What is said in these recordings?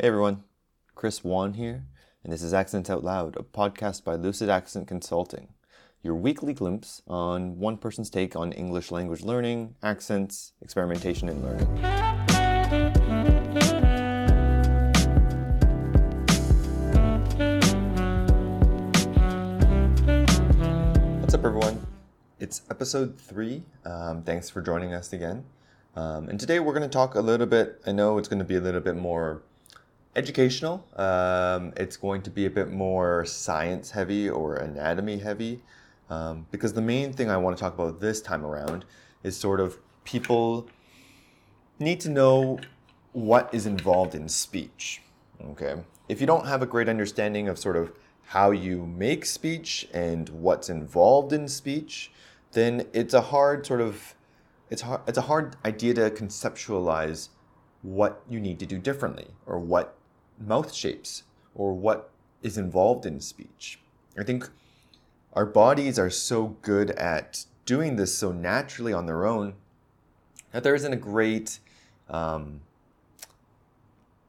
Hey everyone, Chris Wan here, and this is Accents Out Loud, a podcast by Lucid Accent Consulting, your weekly glimpse on one person's take on English language learning, accents, experimentation, and learning. What's up, everyone? It's episode three. Um, thanks for joining us again. Um, and today we're going to talk a little bit. I know it's going to be a little bit more educational. Um, it's going to be a bit more science heavy or anatomy heavy. Um, because the main thing I want to talk about this time around is sort of people need to know what is involved in speech. Okay. If you don't have a great understanding of sort of how you make speech and what's involved in speech, then it's a hard sort of it's hard it's a hard idea to conceptualize what you need to do differently or what mouth shapes or what is involved in speech. I think our bodies are so good at doing this so naturally on their own that there isn't a great um,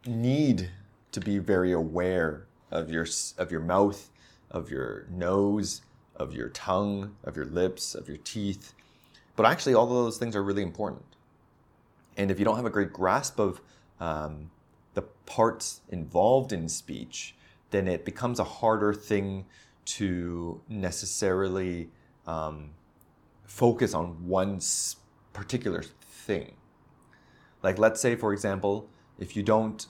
need to be very aware of your of your mouth, of your nose, of your tongue, of your lips, of your teeth. But actually, all of those things are really important. And if you don't have a great grasp of um, the parts involved in speech, then it becomes a harder thing to necessarily um, focus on one particular thing. Like, let's say, for example, if you don't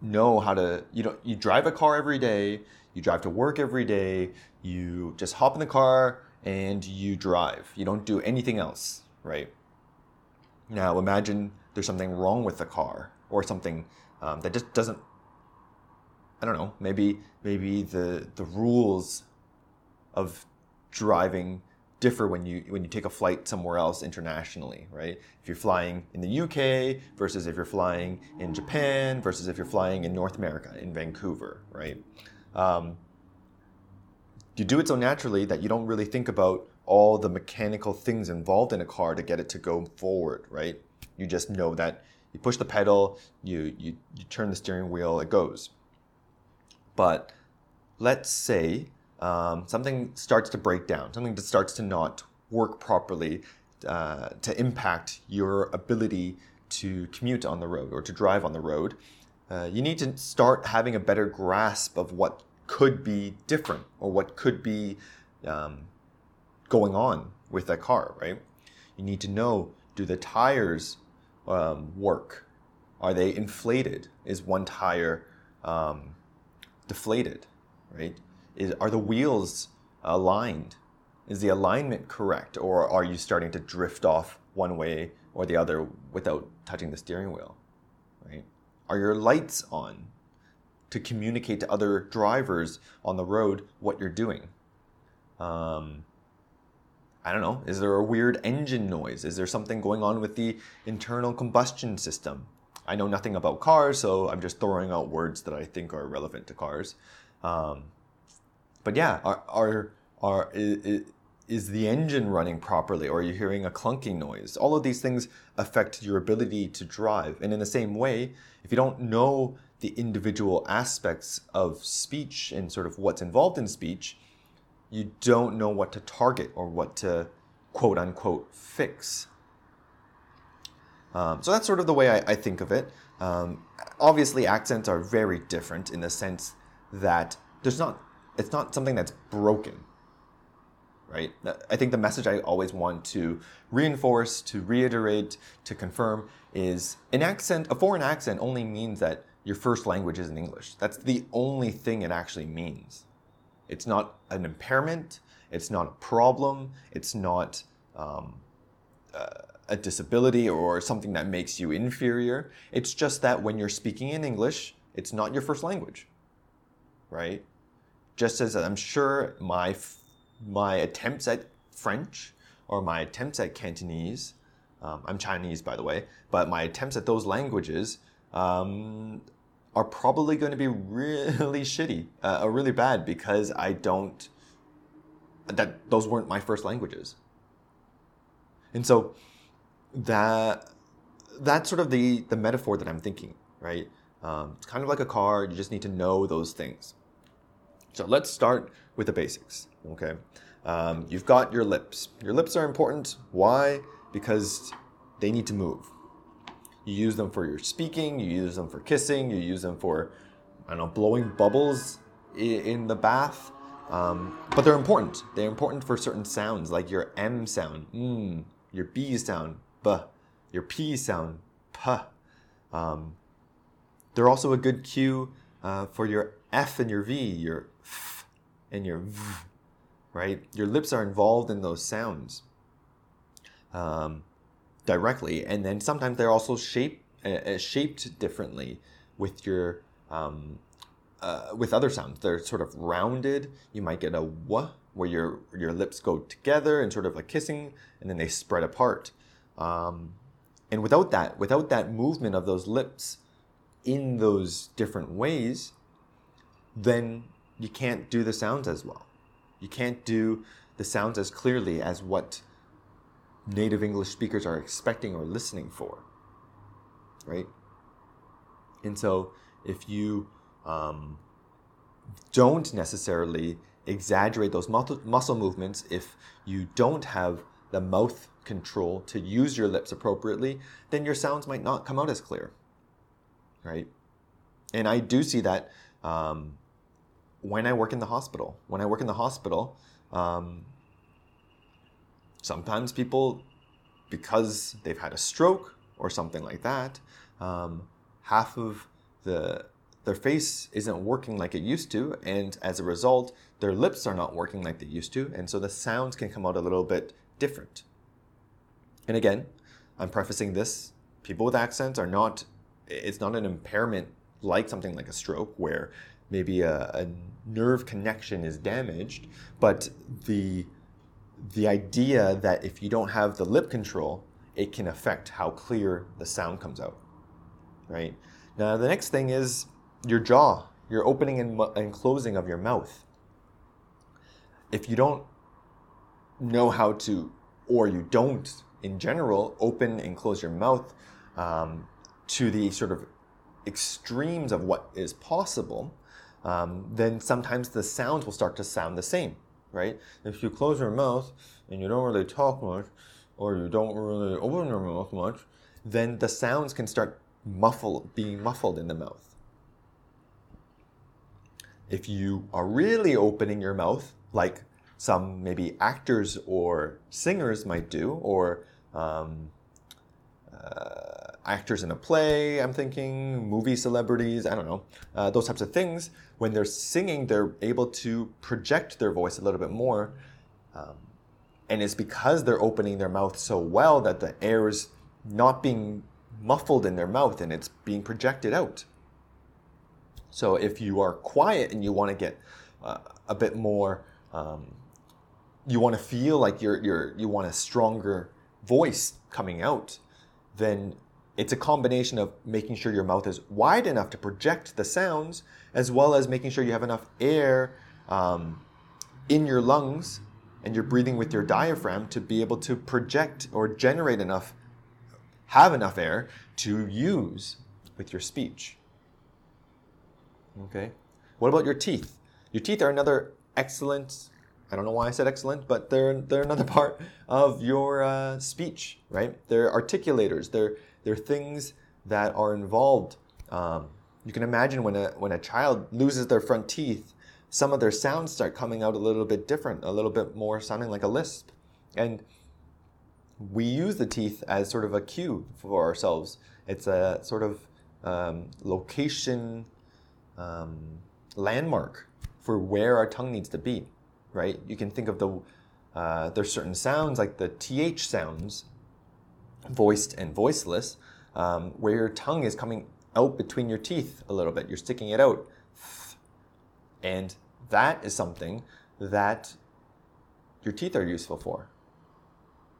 know how to, you know, you drive a car every day, you drive to work every day, you just hop in the car and you drive. You don't do anything else, right? Now, imagine there's something wrong with the car or something um, that just doesn't. I don't know. Maybe maybe the the rules of driving differ when you when you take a flight somewhere else internationally, right? If you're flying in the UK versus if you're flying in Japan versus if you're flying in North America in Vancouver, right? Um, you do it so naturally that you don't really think about all the mechanical things involved in a car to get it to go forward, right? You just know that you push the pedal, you you, you turn the steering wheel, it goes. But let's say um, something starts to break down, something that starts to not work properly uh, to impact your ability to commute on the road or to drive on the road. Uh, you need to start having a better grasp of what could be different or what could be um, going on with that car, right? You need to know do the tires um, work? Are they inflated? Is one tire um, deflated, right? Is, are the wheels aligned? Is the alignment correct? Or are you starting to drift off one way or the other without touching the steering wheel, right? Are your lights on to communicate to other drivers on the road what you're doing? Um, I don't know. Is there a weird engine noise? Is there something going on with the internal combustion system? I know nothing about cars, so I'm just throwing out words that I think are relevant to cars. Um, but yeah, are, are, are, is, is the engine running properly or are you hearing a clunking noise? All of these things affect your ability to drive. And in the same way, if you don't know the individual aspects of speech and sort of what's involved in speech, you don't know what to target or what to quote unquote fix. Um, so that's sort of the way I, I think of it. Um, obviously, accents are very different in the sense that there's not, it's not something that's broken, right? I think the message I always want to reinforce, to reiterate, to confirm is an accent, a foreign accent only means that your first language isn't English. That's the only thing it actually means. It's not an impairment. It's not a problem. It's not um, uh, a disability or something that makes you inferior. It's just that when you're speaking in English, it's not your first language, right? Just as I'm sure my my attempts at French or my attempts at Cantonese, um, I'm Chinese by the way, but my attempts at those languages um, are probably going to be really shitty uh, or really bad because I don't that those weren't my first languages. And so that that's sort of the the metaphor that I'm thinking, right? Um, it's kind of like a car. You just need to know those things. So let's start with the basics. Okay, um, you've got your lips. Your lips are important. Why? Because they need to move. You use them for your speaking. You use them for kissing. You use them for, I don't know, blowing bubbles in the bath. Um, but they're important. They're important for certain sounds, like your M sound, mm, your B sound, b, your P sound, p. Um, they're also a good cue uh, for your F and your V, your f and your v, right? Your lips are involved in those sounds um, directly, and then sometimes they're also shaped uh, shaped differently with your um, uh, with other sounds. They're sort of rounded. You might get a w where your your lips go together and sort of like kissing, and then they spread apart. Um, and without that, without that movement of those lips in those different ways, then you can't do the sounds as well. You can't do the sounds as clearly as what native English speakers are expecting or listening for. Right? And so if you um, don't necessarily exaggerate those muscle movements if you don't have the mouth control to use your lips appropriately, then your sounds might not come out as clear. Right? And I do see that um, when I work in the hospital. When I work in the hospital, um, sometimes people, because they've had a stroke or something like that, um, half of the their face isn't working like it used to, and as a result, their lips are not working like they used to, and so the sounds can come out a little bit different. And again, I'm prefacing this people with accents are not, it's not an impairment like something like a stroke where maybe a, a nerve connection is damaged, but the the idea that if you don't have the lip control, it can affect how clear the sound comes out. Right? Now, the next thing is your jaw, your opening and, and closing of your mouth. If you don't know how to, or you don't in general, open and close your mouth um, to the sort of extremes of what is possible, um, then sometimes the sounds will start to sound the same, right? If you close your mouth and you don't really talk much, or you don't really open your mouth much, then the sounds can start muffle, being muffled in the mouth. If you are really opening your mouth, like some maybe actors or singers might do, or um, uh, actors in a play, I'm thinking, movie celebrities, I don't know, uh, those types of things, when they're singing, they're able to project their voice a little bit more. Um, and it's because they're opening their mouth so well that the air is not being muffled in their mouth and it's being projected out. So if you are quiet and you want to get uh, a bit more, um, you want to feel like you're, you're, you want a stronger voice coming out, then it's a combination of making sure your mouth is wide enough to project the sounds, as well as making sure you have enough air um, in your lungs and you're breathing with your diaphragm to be able to project or generate enough, have enough air to use with your speech. Okay. What about your teeth? Your teeth are another excellent. I don't know why I said excellent, but they're they're another part of your uh, speech, right? They're articulators. They're they're things that are involved. Um, you can imagine when a when a child loses their front teeth, some of their sounds start coming out a little bit different, a little bit more sounding like a lisp, and we use the teeth as sort of a cue for ourselves. It's a sort of um, location um, landmark for where our tongue needs to be, right? You can think of the uh, there's certain sounds like the th sounds, voiced and voiceless, um, where your tongue is coming out between your teeth a little bit. You're sticking it out, and that is something that your teeth are useful for.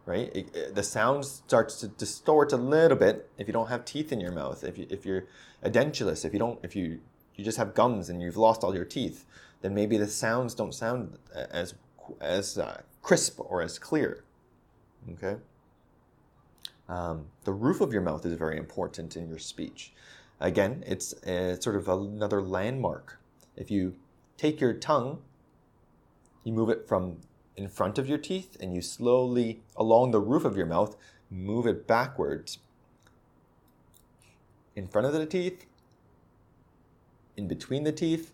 Right? It, it, the sound starts to distort a little bit if you don't have teeth in your mouth. If you if you're edentulous, if you don't if you you just have gums and you've lost all your teeth, then maybe the sounds don't sound as as uh, crisp or as clear. Okay. Um, the roof of your mouth is very important in your speech. again, it's, it's sort of another landmark. If you take your tongue, you move it from in front of your teeth and you slowly, along the roof of your mouth, move it backwards. In front of the teeth, in between the teeth,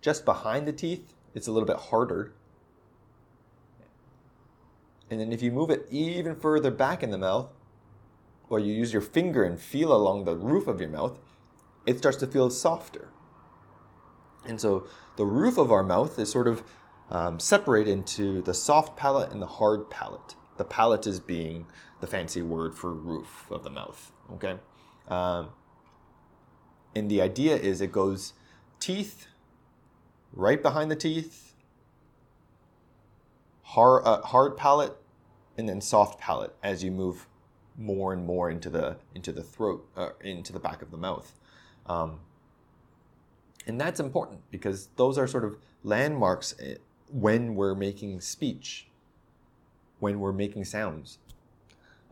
just behind the teeth, it's a little bit harder. And then if you move it even further back in the mouth, or you use your finger and feel along the roof of your mouth, it starts to feel softer. And so the roof of our mouth is sort of um, separated into the soft palate and the hard palate. The palate is being the fancy word for roof of the mouth. Okay, um, and the idea is it goes teeth, right behind the teeth, hard uh, hard palate, and then soft palate as you move more and more into the into the throat, uh, into the back of the mouth. Um, and that's important because those are sort of landmarks eh, when we're making speech, when we're making sounds.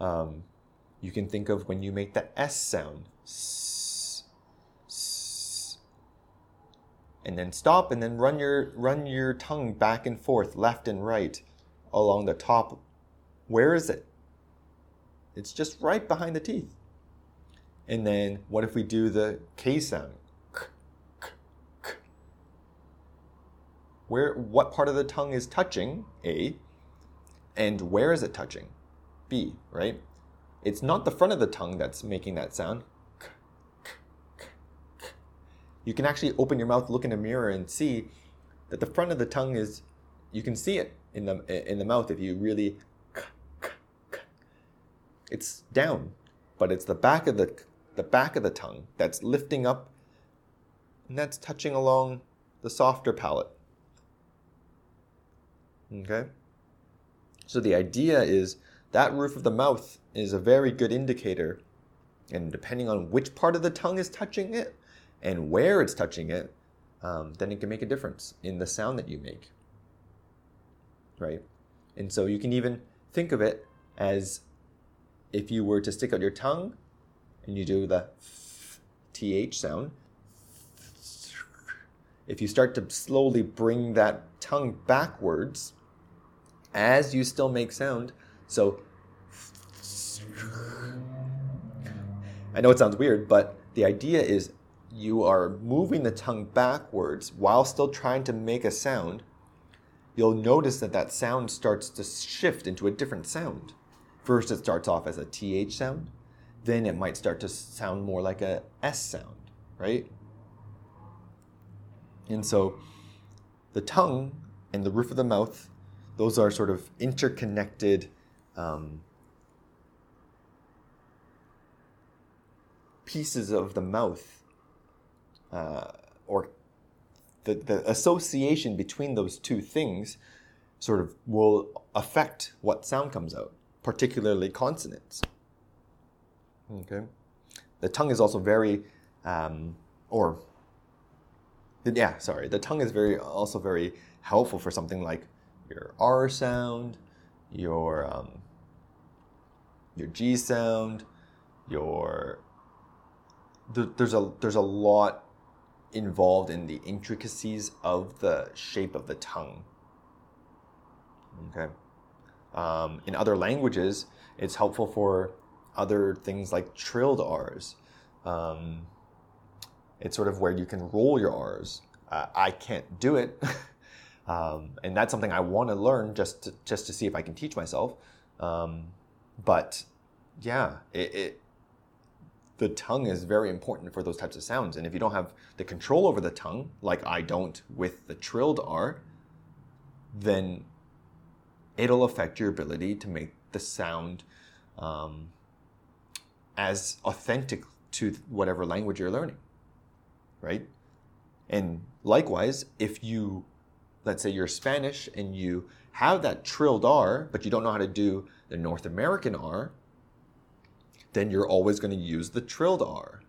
Um, you can think of when you make the S sound. S, s, and then stop and then run your run your tongue back and forth, left and right, along the top. Where is it? It's just right behind the teeth. And then what if we do the K sound? Where what part of the tongue is touching? A. And where is it touching? B, right? It's not the front of the tongue that's making that sound. You can actually open your mouth, look in a mirror, and see that the front of the tongue is, you can see it in the, in the mouth if you really it's down, but it's the back of the the back of the tongue that's lifting up and that's touching along the softer palate. Okay? So the idea is that roof of the mouth is a very good indicator. And depending on which part of the tongue is touching it and where it's touching it, um, then it can make a difference in the sound that you make. Right? And so you can even think of it as if you were to stick out your tongue and you do the th sound, if you start to slowly bring that tongue backwards as you still make sound, so I know it sounds weird, but the idea is you are moving the tongue backwards while still trying to make a sound. You'll notice that that sound starts to shift into a different sound. First, it starts off as a TH sound, then it might start to sound more like a S sound, right? And so the tongue and the roof of the mouth, those are sort of interconnected um, pieces of the mouth, uh, or the, the association between those two things sort of will affect what sound comes out particularly consonants. Okay. The tongue is also very, um, or, yeah, sorry, the tongue is very also very helpful for something like your R sound, your um, your G sound, your there's a there's a lot involved in the intricacies of the shape of the tongue. Okay. Um, in other languages, it's helpful for other things like trilled R's. Um, it's sort of where you can roll your R's. Uh, I can't do it, um, and that's something I want to learn just to, just to see if I can teach myself. Um, but yeah, it, it, the tongue is very important for those types of sounds, and if you don't have the control over the tongue, like I don't with the trilled R, then it'll affect your ability to make the sound um, as authentic to whatever language you're learning, right? And likewise, if you, let's say you're Spanish and you have that trilled R, but you don't know how to do the North American R, then you're always going to use the trilled R.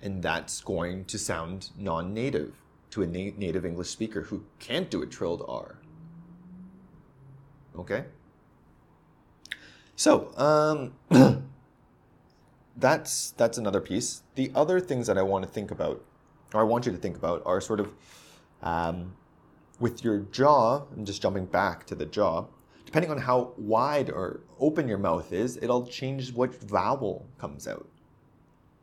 And that's going to sound non native to a na- native English speaker who can't do a trilled R. Okay? So, um, that's that's another piece. The other things that I want to think about, or I want you to think about, are sort of um, with your jaw. I'm just jumping back to the jaw. Depending on how wide or open your mouth is, it'll change what vowel comes out.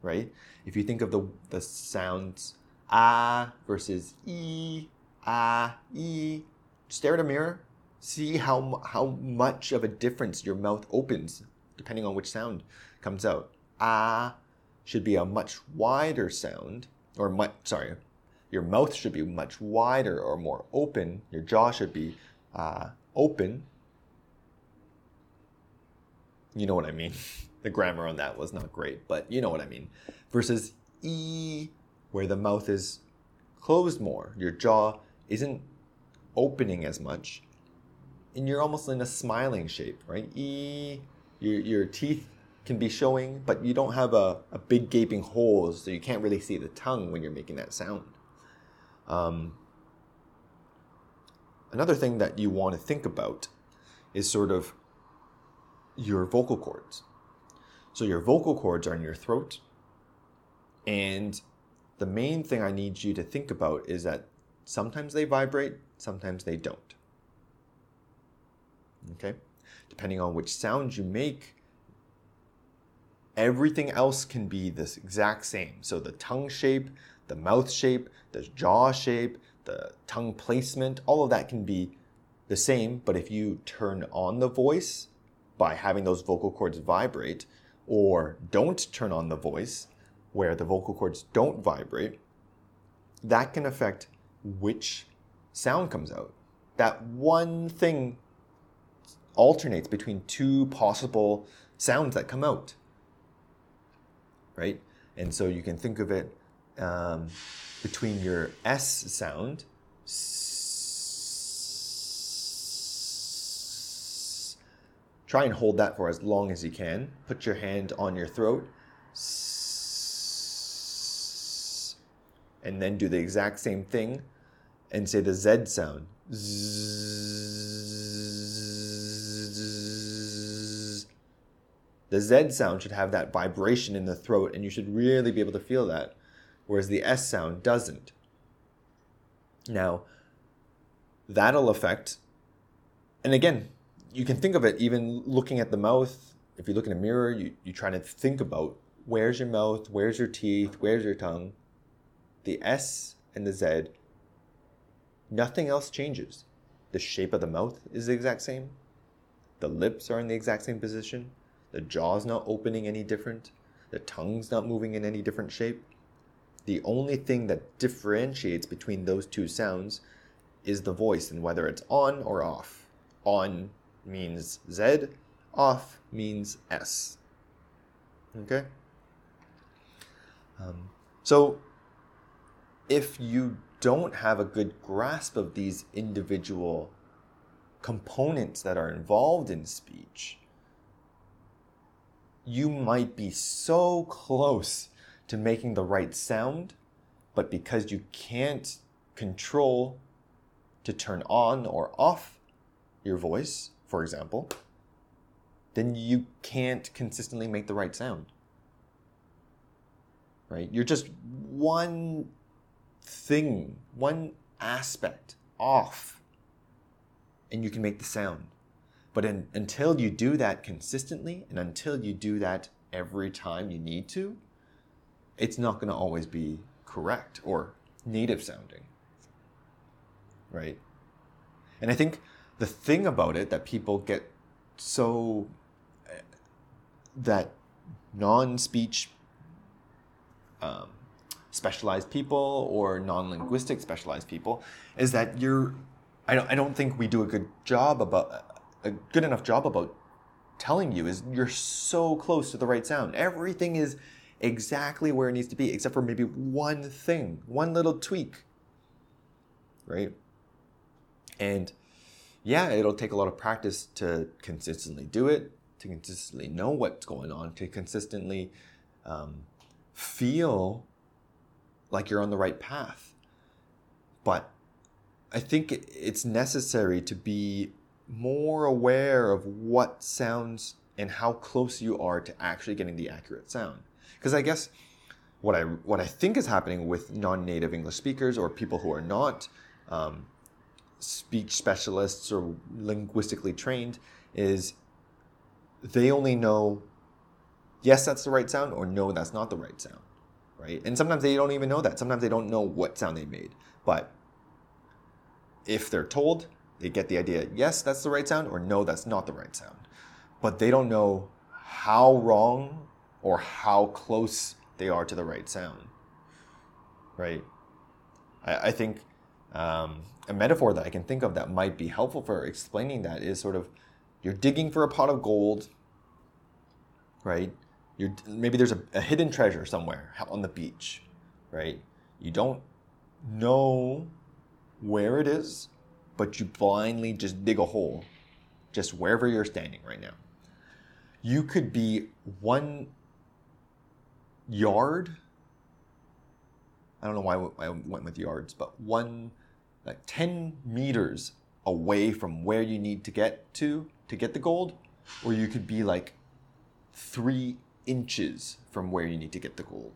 Right? If you think of the the sounds ah versus e, ah, e, stare at a mirror, see how how much of a difference your mouth opens depending on which sound comes out. Ah should be a much wider sound, or much, sorry, your mouth should be much wider or more open. Your jaw should be uh, open. You know what I mean. the grammar on that was not great, but you know what I mean. Versus E, where the mouth is closed more. Your jaw isn't opening as much. And you're almost in a smiling shape, right? E, your, your teeth can be showing, but you don't have a, a big gaping hole, so you can't really see the tongue when you're making that sound. Um, another thing that you want to think about is sort of your vocal cords. So your vocal cords are in your throat, and the main thing I need you to think about is that sometimes they vibrate, sometimes they don't. Okay? Depending on which sound you make, everything else can be this exact same. So the tongue shape, the mouth shape, the jaw shape, the tongue placement, all of that can be the same. But if you turn on the voice by having those vocal cords vibrate, or don't turn on the voice where the vocal cords don't vibrate, that can affect which sound comes out. That one thing alternates between two possible sounds that come out right? And so you can think of it um, between your S sound. Try and hold that for as long as you can. Put your hand on your throat. And then do the exact same thing and say the Z sound. The Z sound should have that vibration in the throat, and you should really be able to feel that, whereas the S sound doesn't. Now, that'll affect, and again, you can think of it even looking at the mouth. If you look in a mirror, you, you try to think about where's your mouth, where's your teeth, where's your tongue. The S and the Z, nothing else changes. The shape of the mouth is the exact same. The lips are in the exact same position. The jaw's not opening any different. The tongue's not moving in any different shape. The only thing that differentiates between those two sounds is the voice and whether it's on or off. On means Z, off means S. Okay? Um, so, if you don't have a good grasp of these individual components that are involved in speech, you might be so close to making the right sound, but because you can't control to turn on or off your voice, for example, then you can't consistently make the right sound. Right? You're just one thing, one aspect off, and you can make the sound. But in, until you do that consistently and until you do that every time you need to, it's not going to always be correct or native sounding. Right? And I think the thing about it that people get so that non-speech um, specialized people or non-linguistic specialized people is that you're I don't, I don't think we do a good job about a good enough job about telling you is you're so close to the right sound. Everything is exactly where it needs to be, except for maybe one thing, one little tweak. Right? And yeah, it'll take a lot of practice to consistently do it, to consistently know what's going on, to consistently um, feel like you're on the right path. But I think it's necessary to be more aware of what sounds and how close you are to actually getting the accurate sound. Because I guess what I what I think is happening with non-native English speakers or people who are not um, speech specialists or linguistically trained is they only know yes that's the right sound or no that's not the right sound right? And sometimes they don't even know that. Sometimes they don't know what sound they made. But if they're told they get the idea yes that's the right sound or no that's not the right sound. But they don't know how wrong or how close they are to the right sound right? I, I think um, a metaphor that i can think of that might be helpful for explaining that is sort of you're digging for a pot of gold right you're, maybe there's a, a hidden treasure somewhere on the beach right you don't know where it is but you blindly just dig a hole just wherever you're standing right now. You could be one yard. I don't know why I went with yards, but one, like 10 meters away from where you need to get to to get the gold, or you could be like three inches from where you need to get the gold.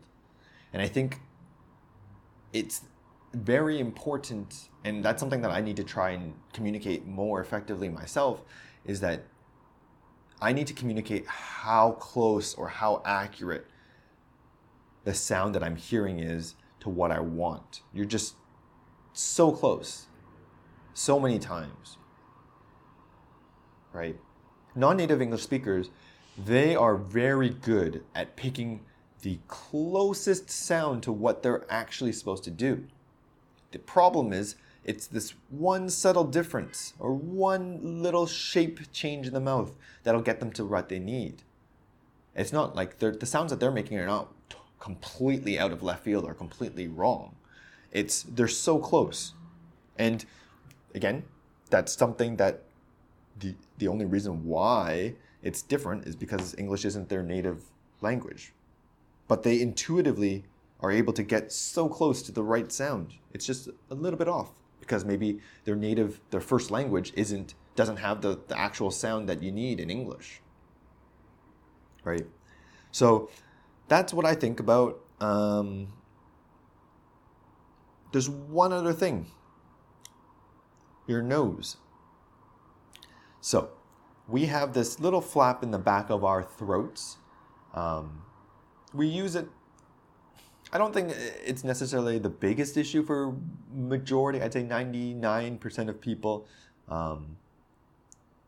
And I think it's very important, and that's something that I need to try and communicate more effectively myself, is that I need to communicate how close or how accurate the sound that I'm hearing is to what I want. You're just so close, so many times, right? Non native English speakers, they are very good at picking the closest sound to what they're actually supposed to do. The problem is, it's this one subtle difference or one little shape change in the mouth that'll get them to what they need. It's not like the sounds that they're making are not completely out of left field or completely wrong. It's they're so close. And again, that's something that the the only reason why it's different is because English isn't their native language. But they intuitively are able to get so close to the right sound. It's just a little bit off because maybe their native, their first language isn't doesn't have the, the actual sound that you need in English. Right? So that's what I think about. Um, there's one other thing your nose. So we have this little flap in the back of our throats. Um, we use it I don't think it's necessarily the biggest issue for majority. I'd say 99% of people, um,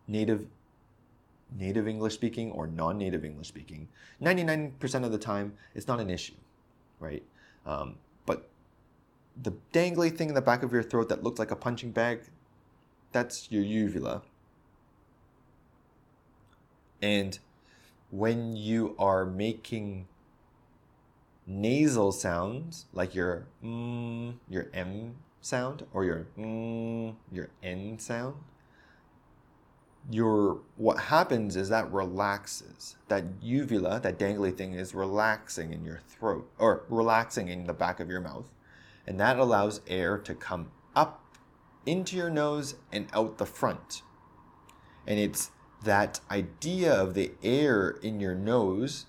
native native English speaking or non-native English speaking, 99% of the time it's not an issue, right? Um, the dangly thing in the back of your throat that looks like a punching bag, that's your uvula. And when you are making nasal sounds like your mm, your m sound or your mm, your n sound your what happens is that relaxes that uvula that dangly thing is relaxing in your throat or relaxing in the back of your mouth and that allows air to come up into your nose and out the front and it's that idea of the air in your nose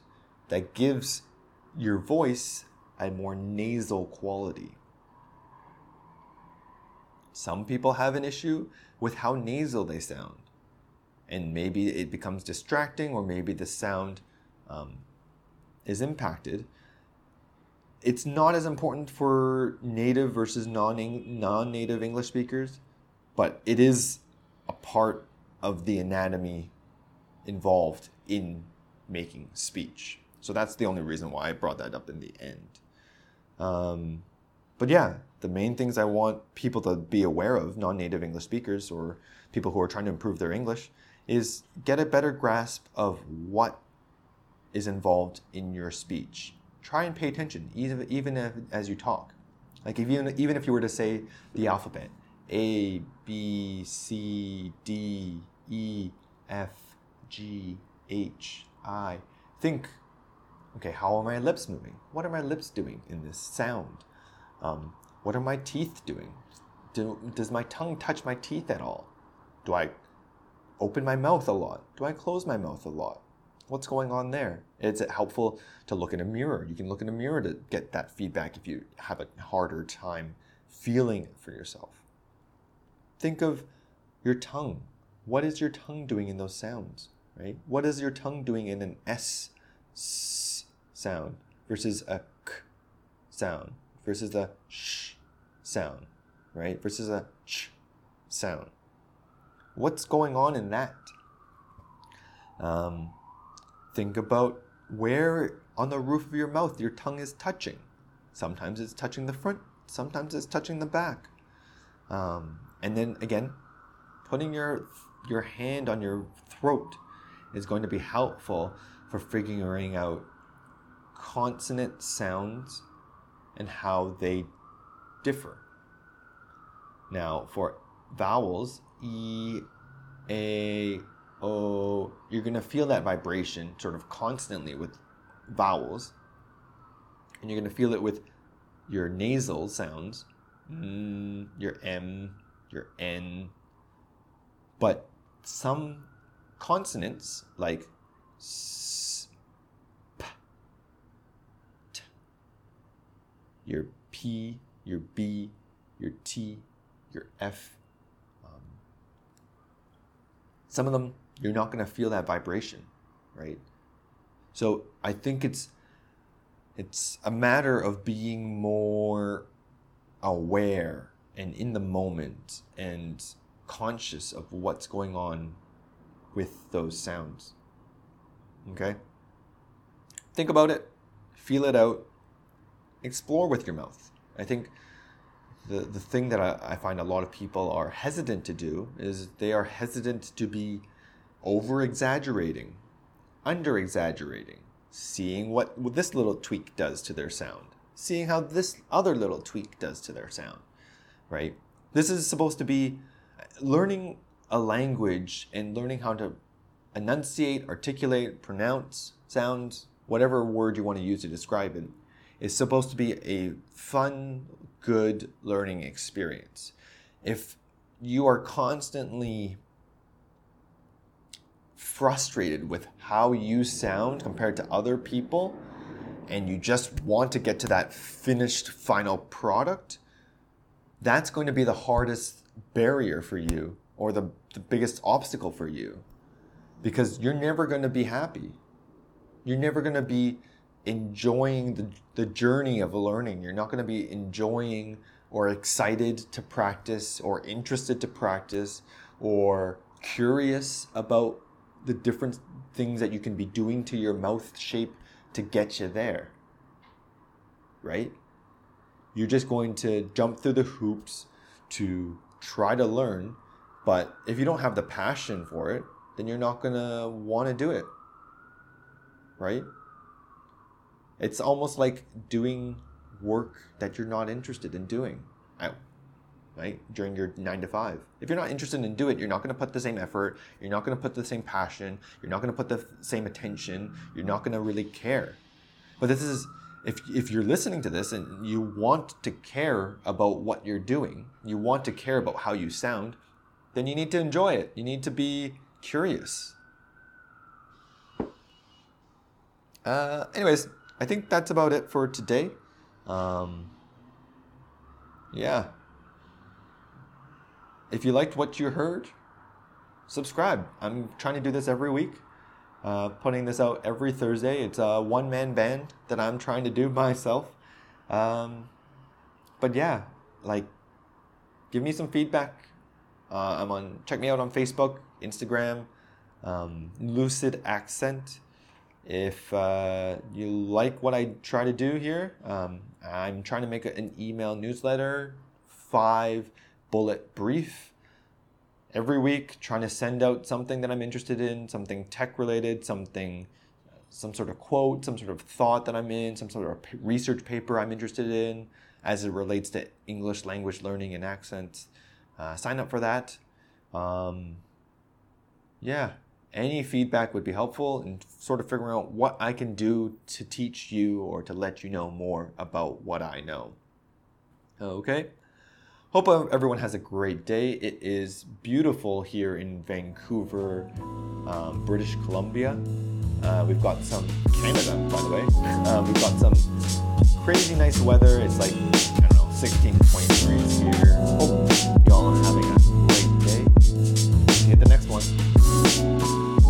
that gives your voice a more nasal quality. Some people have an issue with how nasal they sound. And maybe it becomes distracting, or maybe the sound um, is impacted. It's not as important for native versus non native English speakers, but it is a part of the anatomy involved in making speech. So that's the only reason why I brought that up in the end. Um, but yeah, the main things I want people to be aware of, non native English speakers or people who are trying to improve their English, is get a better grasp of what is involved in your speech. Try and pay attention, even, even if, as you talk. Like if even, even if you were to say the alphabet, A, B, C, D, E, F, G, H, I, think Okay, how are my lips moving? What are my lips doing in this sound? Um, what are my teeth doing? Do, does my tongue touch my teeth at all? Do I open my mouth a lot? Do I close my mouth a lot? What's going on there? Is it helpful to look in a mirror? You can look in a mirror to get that feedback if you have a harder time feeling it for yourself. Think of your tongue. What is your tongue doing in those sounds, right? What is your tongue doing in an S, s sound versus a k sound versus a sh sound, right? Versus a ch sound. What's going on in that? Um, think about where on the roof of your mouth your tongue is touching. Sometimes it's touching the front, sometimes it's touching the back. Um, and then again, putting your your hand on your throat is going to be helpful for figuring out consonant sounds and how they differ. Now, for vowels, E, A, O, you're going to feel that vibration sort of constantly with vowels. And you're going to feel it with your nasal sounds, mm, your M, your N. But some consonants, like S, P, T, your P, your B, your T, your F, um, some of them you're not going to feel that vibration, right? So I think it's it's a matter of being more aware and in the moment and conscious of what's going on with those sounds. Okay? Think about it, feel it out, explore with your mouth. I think the, the thing that I, I find a lot of people are hesitant to do is they are hesitant to be over exaggerating, under exaggerating, seeing what this little tweak does to their sound, seeing how this other little tweak does to their sound, right? This is supposed to be learning a language and learning how to enunciate, articulate, pronounce sounds, whatever word you want to use to describe it, is supposed to be a fun, good learning experience. If you are constantly frustrated with how you sound compared to other people and you just want to get to that finished final product, that's going to be the hardest barrier for you or the, the biggest obstacle for you because you're never going to be happy. You're never going to be enjoying the, the journey of learning. You're not going to be enjoying or excited to practice or interested to practice or curious about the different things that you can be doing to your mouth shape to get you there. Right? You're just going to jump through the hoops to try to learn, but if you don't have the passion for it, then you're not going to want to do it. Right? It's almost like doing work that you're not interested in doing. Right? During your nine to five. If you're not interested in do it, you're not going to put the same effort. You're not going to put the same passion. You're not going to put the same attention. You're not going to really care. But this is, if, if you're listening to this and you want to care about what you're doing, you want to care about how you sound, then you need to enjoy it. You need to be curious. Uh, anyways, I think that's about it for today. Um, yeah. If you liked what you heard, subscribe. I'm trying to do this every week, uh, putting this out every Thursday. It's a one man band that I'm trying to do myself. Um, but yeah, like, give me some feedback. Uh, I'm on, check me out on Facebook, Instagram, um, Lucid Accent. If uh, you like what I try to do here, um, I'm trying to make an email newsletter, five bullet brief every week, trying to send out something that I'm interested in, something tech related, something, some sort of quote, some sort of thought that I'm in, some sort of research paper I'm interested in as it relates to English language learning and accents. Uh, sign up for that. Um, yeah, any feedback would be helpful in sort of figuring out what I can do to teach you or to let you know more about what I know. Okay. Hope everyone has a great day. It is beautiful here in Vancouver, um, British Columbia. Uh, we've got some Canada, by the way. Uh, we've got some crazy nice weather. It's like, I don't know, 16 20 degrees here. Hope y'all are having a great day. See you at the next one.